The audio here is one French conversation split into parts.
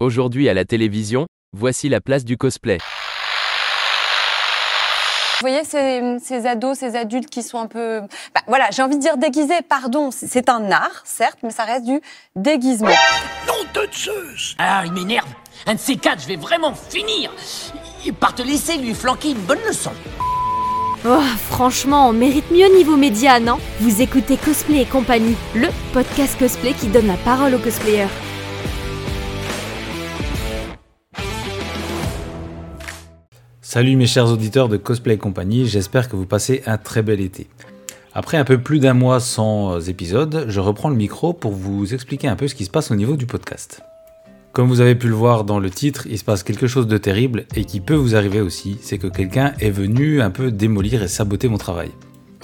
Aujourd'hui à la télévision, voici la place du cosplay. Vous voyez ces, ces ados, ces adultes qui sont un peu... bah, voilà, j'ai envie de dire déguisés, pardon, c'est- un art, certes, mais ça reste du déguisement. Ah, il m'énerve. Un de ces quatre, je vais vraiment finir par te laisser lui flanquer une bonne leçon. Oh, franchement, on mérite mieux niveau média, non? Vous écoutez Cosplay et compagnie, le podcast cosplay qui donne la parole aux cosplayers. Salut mes chers auditeurs de Cosplay compagnie, j'espère que vous passez un très bel été. Après un peu plus d'un mois sans épisode, je reprends le micro pour vous expliquer un peu ce qui se passe au niveau du podcast. Comme vous avez pu le voir dans le titre, il se passe quelque chose de terrible et qui peut vous arriver aussi, c'est que quelqu'un est venu un peu démolir et saboter mon travail.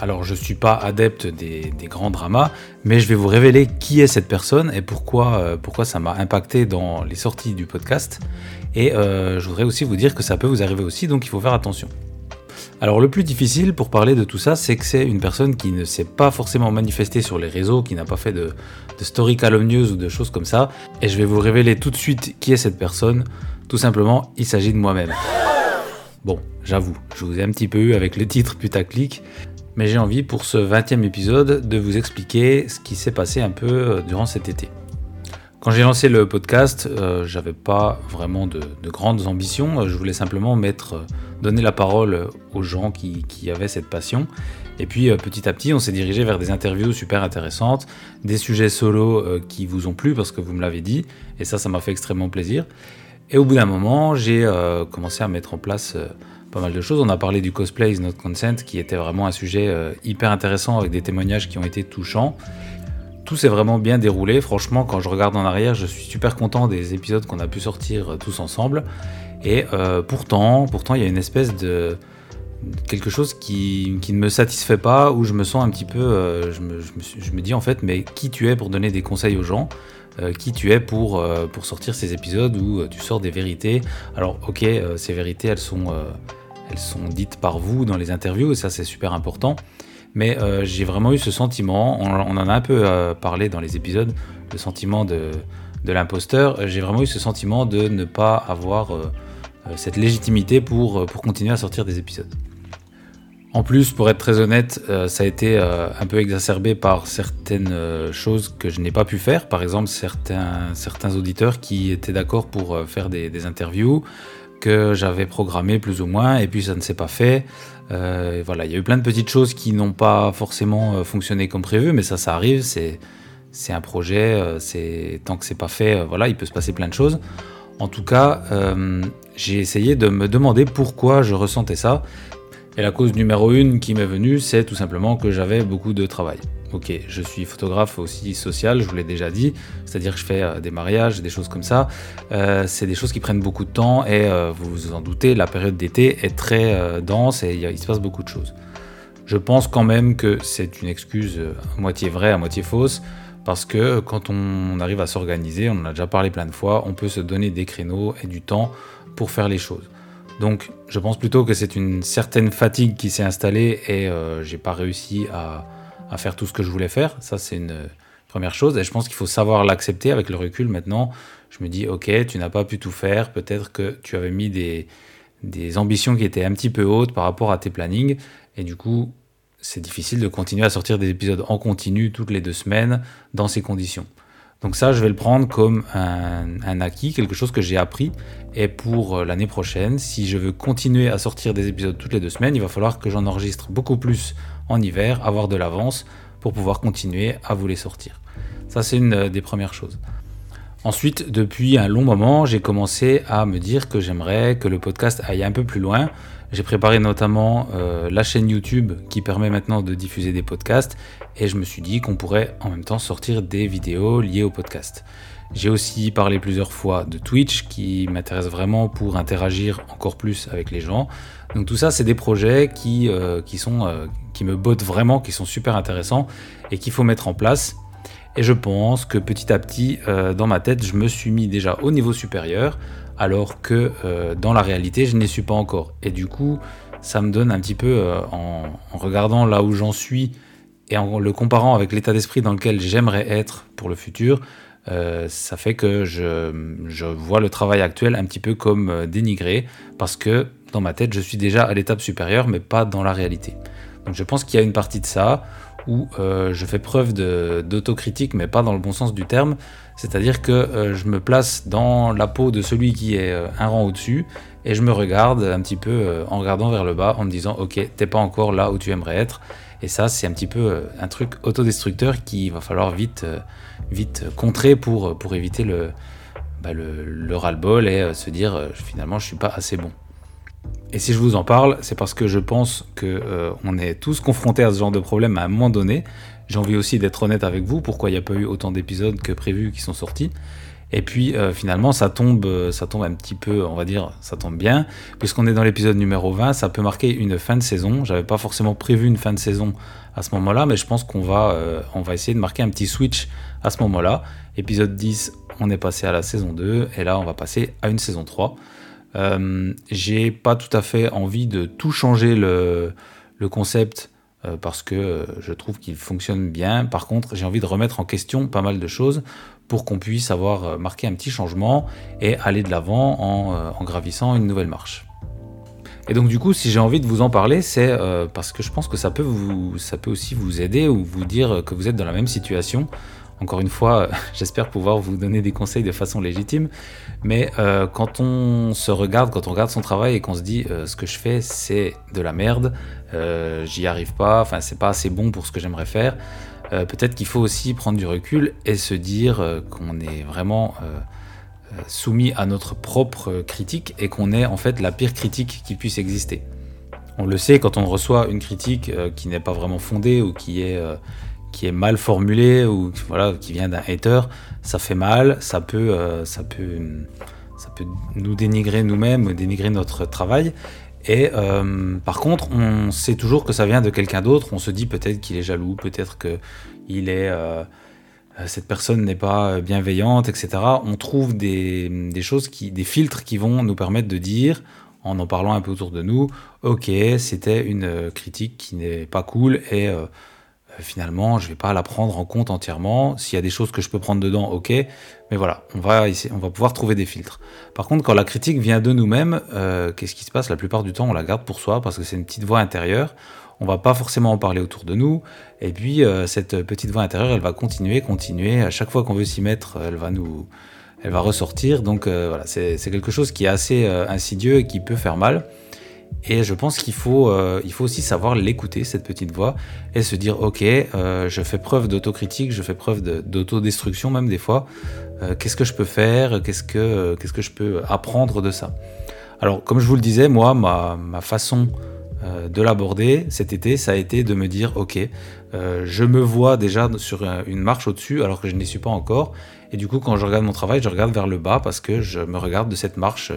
Alors je suis pas adepte des, des grands dramas, mais je vais vous révéler qui est cette personne et pourquoi, euh, pourquoi ça m'a impacté dans les sorties du podcast. Et euh, je voudrais aussi vous dire que ça peut vous arriver aussi, donc il faut faire attention. Alors le plus difficile pour parler de tout ça, c'est que c'est une personne qui ne s'est pas forcément manifestée sur les réseaux, qui n'a pas fait de, story calomnieuse ou de choses comme ça. Et je vais vous révéler tout de suite qui est cette personne. Tout simplement, il s'agit de moi-même. Bon, j'avoue, je vous ai un petit peu eu avec le titre putaclic, mais j'ai envie pour ce 20e épisode de vous expliquer ce qui s'est passé un peu euh, durant cet été. Quand j'ai lancé le podcast, euh, j'avais pas vraiment de, de grandes ambitions. Je voulais simplement euh, donner la parole aux gens qui, avaient cette passion. Et puis euh, petit à petit, on s'est dirigé vers des interviews super intéressantes, des sujets solo euh, qui vous ont plu parce que vous me l'avez dit. Et ça, ça m'a fait extrêmement plaisir. Et au bout d'un moment, j'ai euh, commencé à mettre en place euh, pas mal de choses. On a parlé du cosplay is not consent, qui était vraiment un sujet euh, hyper intéressant avec des témoignages qui ont été touchants. Tout s'est vraiment bien déroulé. Franchement, quand je regarde en arrière, je suis super content des épisodes qu'on a pu sortir euh, tous ensemble. Et euh, pourtant, pourtant, il y a une espèce de quelque chose qui, qui ne me satisfait pas, où je me sens un petit peu, euh, je, me, je me dis en fait, mais qui tu es pour donner des conseils aux gens? Qui tu es pour, pour sortir ces épisodes où tu sors des vérités? Alors, ok, ces vérités, elles sont, elles sont dites par vous dans les interviews, et ça c'est super important. Mais euh, j'ai vraiment eu ce sentiment, on, en a un peu euh, parlé dans les épisodes, le sentiment de, l'imposteur. J'ai vraiment eu ce sentiment de ne pas avoir euh, cette légitimité pour, pour continuer à sortir des épisodes. En plus, pour être très honnête, ça a été un peu exacerbé par certaines choses que je n'ai pas pu faire. Par exemple, certains, auditeurs qui étaient d'accord pour faire des interviews que j'avais programmées plus ou moins, et puis ça ne s'est pas fait. Euh, voilà, il y a eu plein de petites choses qui n'ont pas forcément euh, fonctionné comme prévu, mais ça, ça arrive. C'est un projet. euh, c'est tant que c'est pas fait, voilà, il peut se passer plein de choses. En tout cas, j'ai essayé de me demander pourquoi je ressentais ça. Et la cause numéro une qui m'est venue, c'est tout simplement que j'avais beaucoup de travail. Ok, je suis photographe aussi social, je vous l'ai déjà dit, c'est-à-dire que je fais euh, des mariages, des choses comme ça. Euh, c'est des choses qui prennent beaucoup de temps et euh, vous vous en doutez, la période d'été est très dense et il, se passe beaucoup de choses. Je pense quand même que c'est une excuse à moitié vraie, à moitié fausse, parce que quand on arrive à s'organiser, on en a déjà parlé plein de fois, on peut se donner des créneaux et du temps pour faire les choses. Donc je pense plutôt que c'est une certaine fatigue qui s'est installée et euh, j'ai pas réussi à, faire tout ce que je voulais faire. Ça c'est une euh, première chose et je pense qu'il faut savoir l'accepter avec le recul maintenant. Je me dis ok tu n'as pas pu tout faire, peut-être que tu avais mis des ambitions qui étaient un petit peu hautes par rapport à tes plannings et du coup c'est difficile de continuer à sortir des épisodes en continu toutes les deux semaines dans ces conditions. Donc ça, je vais le prendre comme un, acquis, quelque chose que j'ai appris. Et pour euh, l'année prochaine, si je veux continuer à sortir des épisodes toutes les deux semaines, il va falloir que j'en enregistre beaucoup plus en hiver, avoir de l'avance pour pouvoir continuer à vous les sortir. Ça, c'est une euh, des premières choses. Ensuite, depuis un long moment, j'ai commencé à me dire que j'aimerais que le podcast aille un peu plus loin. J'ai préparé notamment euh, la chaîne YouTube qui permet maintenant de diffuser des podcasts et je me suis dit qu'on pourrait en même temps sortir des vidéos liées au podcast. J'ai aussi parlé plusieurs fois de Twitch qui m'intéresse vraiment pour interagir encore plus avec les gens. Donc tout ça, c'est des projets qui, euh, euh, qui me bottent vraiment, qui sont super intéressants et qu'il faut mettre en place. Et je pense que petit à petit, euh, dans ma tête, je me suis mis déjà au niveau supérieur, alors que euh, dans la réalité, je n'y suis pas encore. Et du coup, ça me donne un petit peu, euh, en, regardant là où j'en suis et en le comparant avec l'état d'esprit dans lequel j'aimerais être pour le futur, ça fait que je, vois le travail actuel un petit peu comme dénigré, parce que dans ma tête, je suis déjà à l'étape supérieure, mais pas dans la réalité. Donc je pense qu'il y a une partie de ça où euh, je fais preuve d'autocritique, mais pas dans le bon sens du terme. C'est-à-dire que euh, je me place dans la peau de celui qui est euh, un rang au-dessus et je me regarde un petit peu en regardant vers le bas en me disant ok, t'es pas encore là où tu aimerais être. Et ça, c'est un petit peu un truc autodestructeur qu'il va falloir vite, vite contrer pour, pour éviter le, bah, le, le ras-le-bol et se dire finalement je suis pas assez bon. Et si je vous en parle, c'est parce que je pense que euh, on est tous confrontés à ce genre de problème à un moment donné. J'ai envie aussi d'être honnête avec vous, pourquoi il n'y a pas eu autant d'épisodes que prévu qui sont sortis. Et puis euh, finalement, ça tombe, euh, ça tombe un petit peu, on va dire, ça tombe bien, puisqu'on est dans l'épisode numéro 20, ça peut marquer une fin de saison. J'avais pas forcément prévu une fin de saison à ce moment-là, mais je pense qu'on va, euh, va essayer de marquer un petit switch à ce moment-là. Épisode 10, on est passé à la saison 2, et là, on va passer à une saison 3. Euh, j'ai pas tout à fait envie de tout changer le, concept euh, parce que euh, je trouve qu'il fonctionne bien. Par contre, j'ai envie de remettre en question pas mal de choses pour qu'on puisse avoir marqué un petit changement et aller de l'avant en, gravissant une nouvelle marche. Et donc du coup, si j'ai envie de vous en parler, c'est parce que je pense que ça peut, vous, ça peut aussi vous aider ou vous dire que vous êtes dans la même situation. Encore une fois, j'espère pouvoir vous donner des conseils de façon légitime. Mais euh, quand on se regarde, quand on regarde son travail et qu'on se dit euh, ce que je fais, c'est de la merde, euh, j'y arrive pas, enfin c'est pas assez bon pour ce que j'aimerais faire. Peut-être qu'il faut aussi prendre du recul et se dire qu'on est vraiment soumis à notre propre critique et qu'on est en fait la pire critique qui puisse exister. On le sait quand on reçoit une critique qui n'est pas vraiment fondée ou qui est, qui est mal formulée ou voilà, qui vient d'un hater, ça fait mal, ça peut, euh, ça peut, ça peut nous dénigrer nous-mêmes, dénigrer notre travail. Et euh, par contre, on sait toujours que ça vient de quelqu'un d'autre. On se dit peut-être qu'il est jaloux, peut-être que il est, euh, cette personne n'est pas bienveillante, etc. On trouve des, des choses qui, des filtres qui vont nous permettre de dire, en en parlant un peu autour de nous, ok, c'était une critique qui n'est pas cool et finalement, je vais pas la prendre en compte entièrement. S'il y a des choses que je peux prendre dedans, ok. Mais voilà, on va, on va pouvoir trouver des filtres. Par contre, quand la critique vient de nous-mêmes, euh, qu'est-ce qui se passe? La plupart du temps, on la garde pour soi parce que c'est une petite voix intérieure. On va pas forcément en parler autour de nous. Et puis, euh, cette petite voix intérieure, elle va continuer, continuer. À chaque fois qu'on veut s'y mettre, elle va nous, elle va ressortir. Donc euh, voilà, c'est quelque chose qui est assez euh, insidieux et qui peut faire mal. Et je pense qu'il faut, euh, faut aussi savoir l'écouter, cette petite voix, et se dire, ok, euh, je fais preuve d'autocritique, je fais preuve de- d'autodestruction même des fois. Euh, qu'est-ce que je peux faire? Qu'est-ce que, je peux apprendre de ça? Alors, comme je vous le disais, moi, ma, ma façon de l'aborder cet été, ça a été de me dire, ok, je me vois déjà sur un- une marche au-dessus alors que je n'y suis pas encore. Et du coup, quand je regarde mon travail, je regarde vers le bas parce que je me regarde de cette marche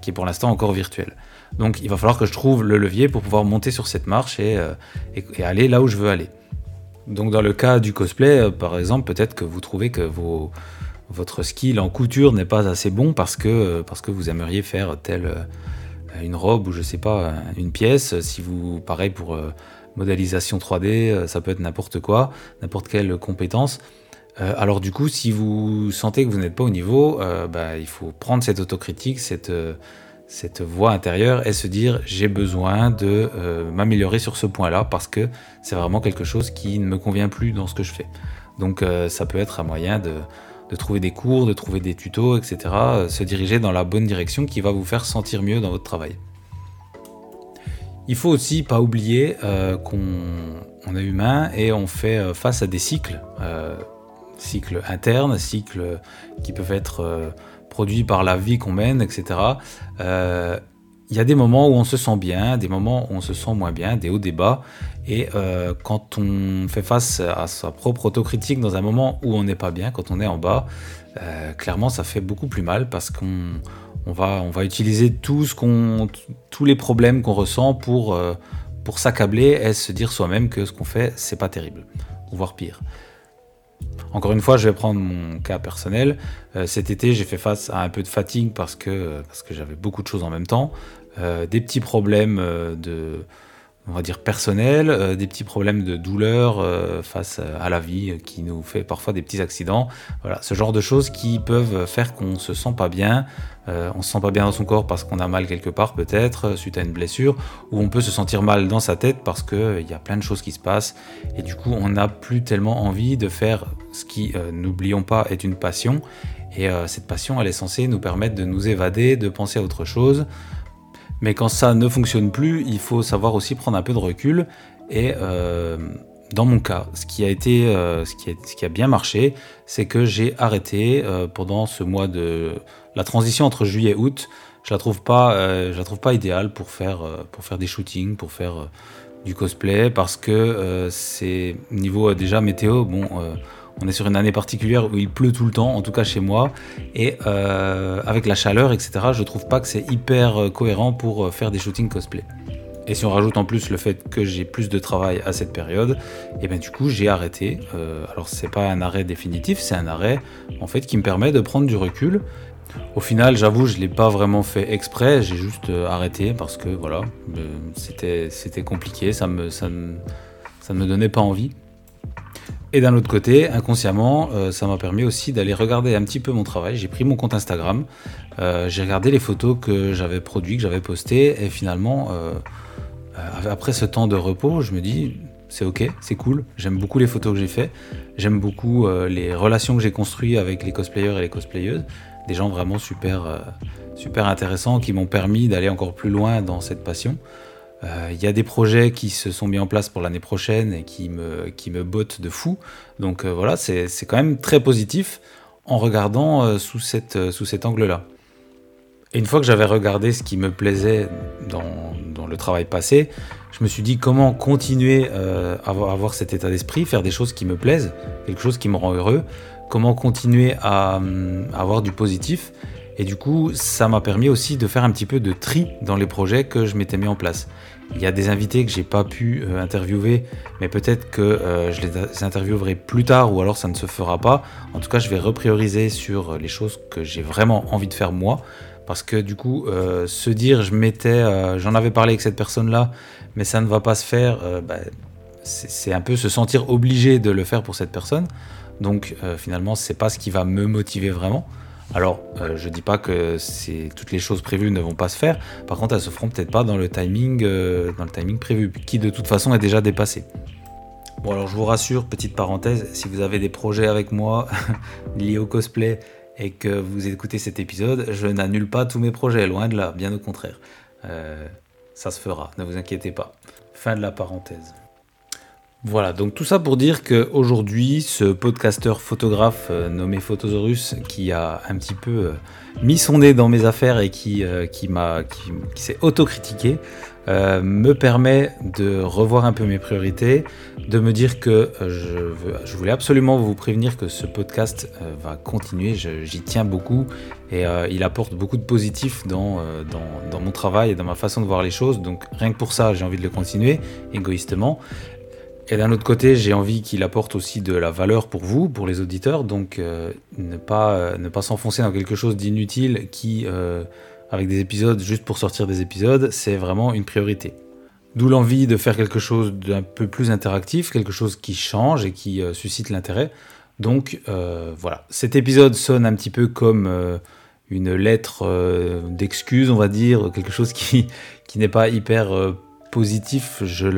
qui est pour l'instant encore virtuelle. Donc il va falloir que je trouve le levier pour pouvoir monter sur cette marche et, euh, aller là où je veux aller. Donc dans le cas du cosplay, euh, par exemple, peut-être que vous trouvez que votre skill en couture n'est pas assez bon parce que, euh, vous aimeriez faire telle une robe ou je sais pas, une pièce. Si vous, pareil pour modélisation 3D, euh, ça peut être n'importe quoi, n'importe quelle compétence. Alors du coup, si vous sentez que vous n'êtes pas au niveau, bah, il faut prendre cette autocritique, cette, cette voix intérieure et se dire j'ai besoin de euh, m'améliorer sur ce point-là parce que c'est vraiment quelque chose qui ne me convient plus dans ce que je fais. Donc euh, ça peut être un moyen de, trouver des cours, de trouver des tutos, etc. euh, se diriger dans la bonne direction qui va vous faire sentir mieux dans votre travail. Il faut aussi pas oublier qu'on on est humain et on fait face à des cycles, cycles internes, cycles qui peuvent être produits par la vie qu'on mène, etc. Euh, Il y a des moments où on se sent bien, des moments où on se sent moins bien, des hauts, des bas. Et euh, quand on fait face à sa propre autocritique dans un moment où on n'est pas bien, quand on est en bas, euh, clairement ça fait beaucoup plus mal parce qu'on on va, utiliser tous les problèmes qu'on ressent pour, pour s'accabler et se dire soi-même que ce qu'on fait, c'est pas terrible, voire pire. Encore une fois, je vais prendre mon cas personnel. Euh, cet été, j'ai fait face à un peu de fatigue parce que, parce que j'avais beaucoup de choses en même temps. Euh, des petits problèmes euh, de, on va dire personnels, euh, des petits problèmes de douleur euh, face à la vie qui nous fait parfois des petits accidents. Voilà, ce genre de choses qui peuvent faire qu'on se sent pas bien. Euh, on se sent pas bien dans son corps parce qu'on a mal quelque part peut-être suite à une blessure, ou on peut se sentir mal dans sa tête parce que il y a plein de choses qui se passent et du coup on n'a plus tellement envie de faire ce qui, n'oublions pas, est une passion. Et cette passion, elle est censée nous permettre de nous évader, de penser à autre chose. Mais quand ça ne fonctionne plus, il faut savoir aussi prendre un peu de recul. Et euh, dans mon cas, ce qui a été, euh, ce, qui a, bien marché, c'est que j'ai arrêté euh, pendant ce mois de la transition entre juillet et août. Je la trouve pas, je la trouve pas idéale pour faire, pour faire des shootings, pour faire du cosplay, parce que c'est niveau déjà météo, bon on est sur une année particulière où il pleut tout le temps, en tout cas chez moi, et euh, avec la chaleur, etc., je trouve pas que c'est hyper euh, cohérent pour euh, faire des shootings cosplay. Et si on rajoute en plus le fait que j'ai plus de travail à cette période, et bien du coup j'ai arrêté. alors c'est pas un arrêt définitif, c'est un arrêt en fait qui me permet de prendre du recul. Au final, j'avoue, je l'ai pas vraiment fait exprès, j'ai juste arrêté parce que voilà, c'était compliqué, ça me ne me donnait pas envie. Et d'un autre côté, inconsciemment, euh, ça m'a permis aussi d'aller regarder un petit peu mon travail. J'ai pris mon compte Instagram, euh, j'ai regardé les photos que j'avais produites, que j'avais postées, et finalement, euh, après ce temps de repos, je me dis, c'est ok, c'est cool, j'aime beaucoup les photos que j'ai fait, j'aime beaucoup les relations que j'ai construites avec les cosplayers et les cosplayeuses, des gens vraiment super intéressants qui m'ont permis d'aller encore plus loin dans cette passion. Il euh, y a des projets qui se sont mis en place pour l'année prochaine et qui me, qui me bottent de fou. Donc euh, voilà, c'est quand même très positif en regardant euh, sous, cette, sous cet angle-là. Et une fois que j'avais regardé ce qui me plaisait dans, dans, le travail passé, je me suis dit comment continuer à avoir, cet état d'esprit, faire des choses qui me plaisent, quelque chose qui me rend heureux, comment continuer à, à avoir du positif. Et du coup, ça m'a permis aussi de faire un petit peu de tri dans les projets que je m'étais mis en place. Il y a des invités que j'ai pas pu euh, interviewer, mais peut-être que euh, je les interviewerai plus tard ou alors ça ne se fera pas. En tout cas, je vais reprioriser sur les choses que j'ai vraiment envie de faire moi. Parce que du coup, euh, se dire je m'étais, j'en avais parlé avec cette personne-là, mais ça ne va pas se faire, bah, c'est un peu se sentir obligé de le faire pour cette personne. Donc finalement, c'est pas ce qui va me motiver vraiment. Alors, euh, je ne dis pas que toutes les choses prévues ne vont pas se faire. Par contre, elles se feront peut-être pas dans le timing, euh, dans le timing prévu, qui de toute façon est déjà dépassé. Bon, alors je vous rassure, petite parenthèse, si vous avez des projets avec moi liés au cosplay et que vous écoutez cet épisode, je n'annule pas tous mes projets, loin de là, bien au contraire. Euh, ça se fera, ne vous inquiétez pas. Fin de la parenthèse. Voilà, donc tout ça pour dire qu'aujourd'hui, ce podcasteur photographe euh, nommé Photosaurus, qui a un petit peu euh, mis son nez dans mes affaires et qui, euh, qui, m'a, s'est autocritiqué, me permet de revoir un peu mes priorités, de me dire que je, je voulais absolument vous prévenir que ce podcast va continuer, j'y tiens beaucoup et il apporte beaucoup de dans, dans mon travail et dans ma façon de voir les choses, donc rien que pour ça j'ai envie de le continuer, égoïstement. Et d'un autre côté, j'ai envie qu'il apporte aussi de la valeur pour vous, pour les auditeurs, donc euh, ne pas, euh, ne pas s'enfoncer dans quelque chose d'inutile qui, euh, avec des épisodes juste pour sortir des épisodes, c'est vraiment une priorité. D'où l'envie de faire quelque chose d'un peu plus interactif, quelque chose qui change et qui suscite l'intérêt. Donc voilà, cet épisode sonne un petit peu comme une lettre d'excuse, on va dire, quelque chose qui, qui n'est pas hyper positif, je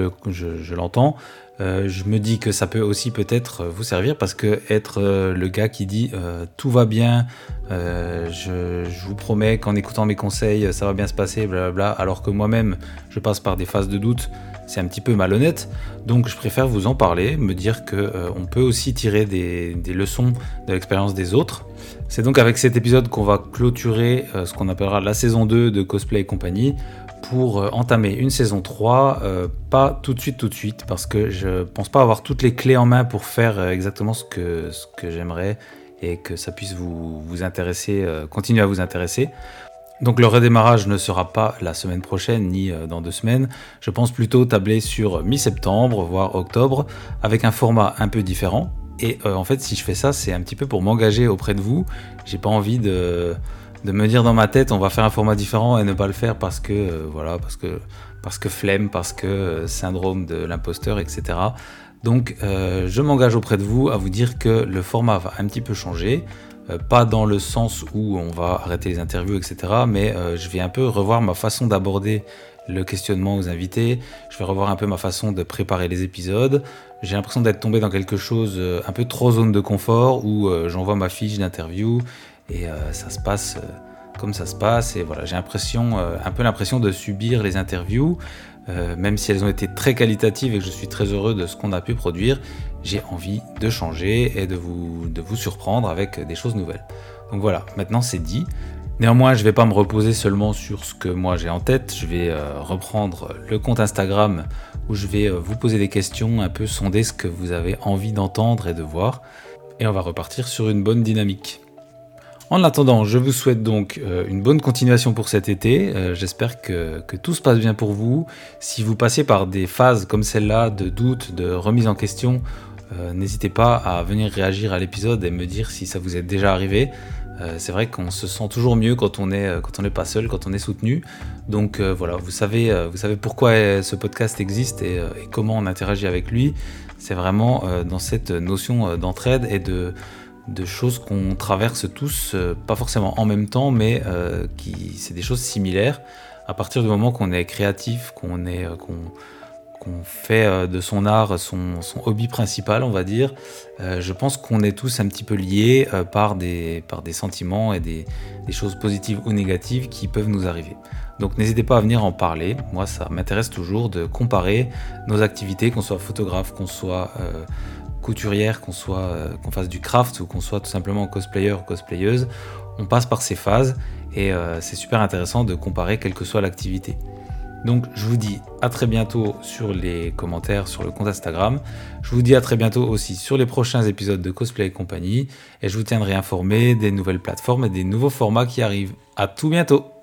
l'entends. Je, euh, je me dis que ça peut aussi peut-être vous servir parce que être euh, le gars qui dit euh, tout va bien, je, vous promets qu'en écoutant mes conseils ça va bien se passer, blablabla, alors que moi-même je passe par des phases de doute, c'est un petit peu malhonnête. Donc je préfère vous en parler, me dire que on peut aussi tirer des, des leçons de l'expérience des autres. C'est donc avec cet épisode qu'on va clôturer ce qu'on appellera la saison 2 de Cosplay et compagnie pour euh, entamer une saison 3, euh, pas tout de suite, tout de suite, parce que je pense pas avoir toutes les clés en main pour faire euh, exactement ce que, ce que j'aimerais et que ça puisse vous, vous intéresser, continuer à vous intéresser. Donc le redémarrage ne sera pas la semaine prochaine ni dans deux semaines. Je pense plutôt tabler sur mi-septembre, voire octobre, avec un format un peu différent. Et en fait, si je fais ça, c'est un petit peu pour m'engager auprès de vous. J'ai pas envie de de me dire dans ma tête on va faire un format différent et ne pas le faire parce que euh, voilà parce que parce que flemme, parce que euh, syndrome de l'imposteur, etc. Donc euh, je m'engage auprès de vous à vous dire que le format va un petit peu changer. Pas dans le sens où on va arrêter les interviews, etc. Mais je vais un peu revoir ma façon d'aborder le questionnement aux invités. Je vais revoir un peu ma façon de préparer les épisodes. J'ai l'impression d'être tombé dans quelque chose un peu trop zone de confort où j'envoie ma fiche d'interview et ça se passe comme ça se passe. Et voilà, j'ai l'impression, euh, un peu l'impression de subir les interviews, euh, même si elles ont été très qualitatives et que je suis très heureux de ce qu'on a pu produire. J'ai envie de changer et de vous, surprendre avec des choses nouvelles. Donc voilà, maintenant c'est dit. Néanmoins, je ne vais pas me reposer seulement sur ce que moi j'ai en tête. Je vais euh, reprendre le compte Instagram où je vais vous poser des questions, un peu sonder ce que vous avez envie d'entendre et de voir. Et on va repartir sur une bonne dynamique. En attendant, je vous souhaite donc euh, une bonne continuation pour cet été. Euh, j'espère que, tout se passe bien pour vous. Si vous passez par des phases comme celle-là de doute, de remise en question, euh, n'hésitez pas à venir réagir à l'épisode et me dire si ça vous est déjà arrivé. c'est vrai qu'on se sent toujours mieux quand on est n'est pas seul, quand on est soutenu. Donc voilà, vous savez, pourquoi ce podcast existe et comment on interagit avec lui. C'est vraiment dans cette notion d'entraide et de de choses qu'on traverse tous, euh, pas forcément en même temps, mais euh, qui c'est des choses similaires. À partir du moment qu'on est créatif, qu'on est euh, qu'on fait de son art son, hobby principal, on va dire, je pense qu'on est tous un petit peu liés par, des, par des sentiments et des, des, choses positives ou négatives qui peuvent nous arriver. Donc n'hésitez pas à venir en parler. Moi, ça m'intéresse toujours de comparer nos activités, qu'on soit photographe, qu'on soit couturière, qu'on soit euh, qu'on fasse du craft ou qu'on soit tout simplement cosplayer ou cosplayeuse, on passe par ces phases et euh, c'est super intéressant de comparer quelle que soit l'activité. Donc je vous dis à très bientôt sur les commentaires sur le compte Instagram. Je vous dis à très bientôt aussi sur les prochains épisodes de Cosplay et compagnie et je vous tiendrai informé des nouvelles plateformes et des nouveaux formats qui arrivent. À tout bientôt.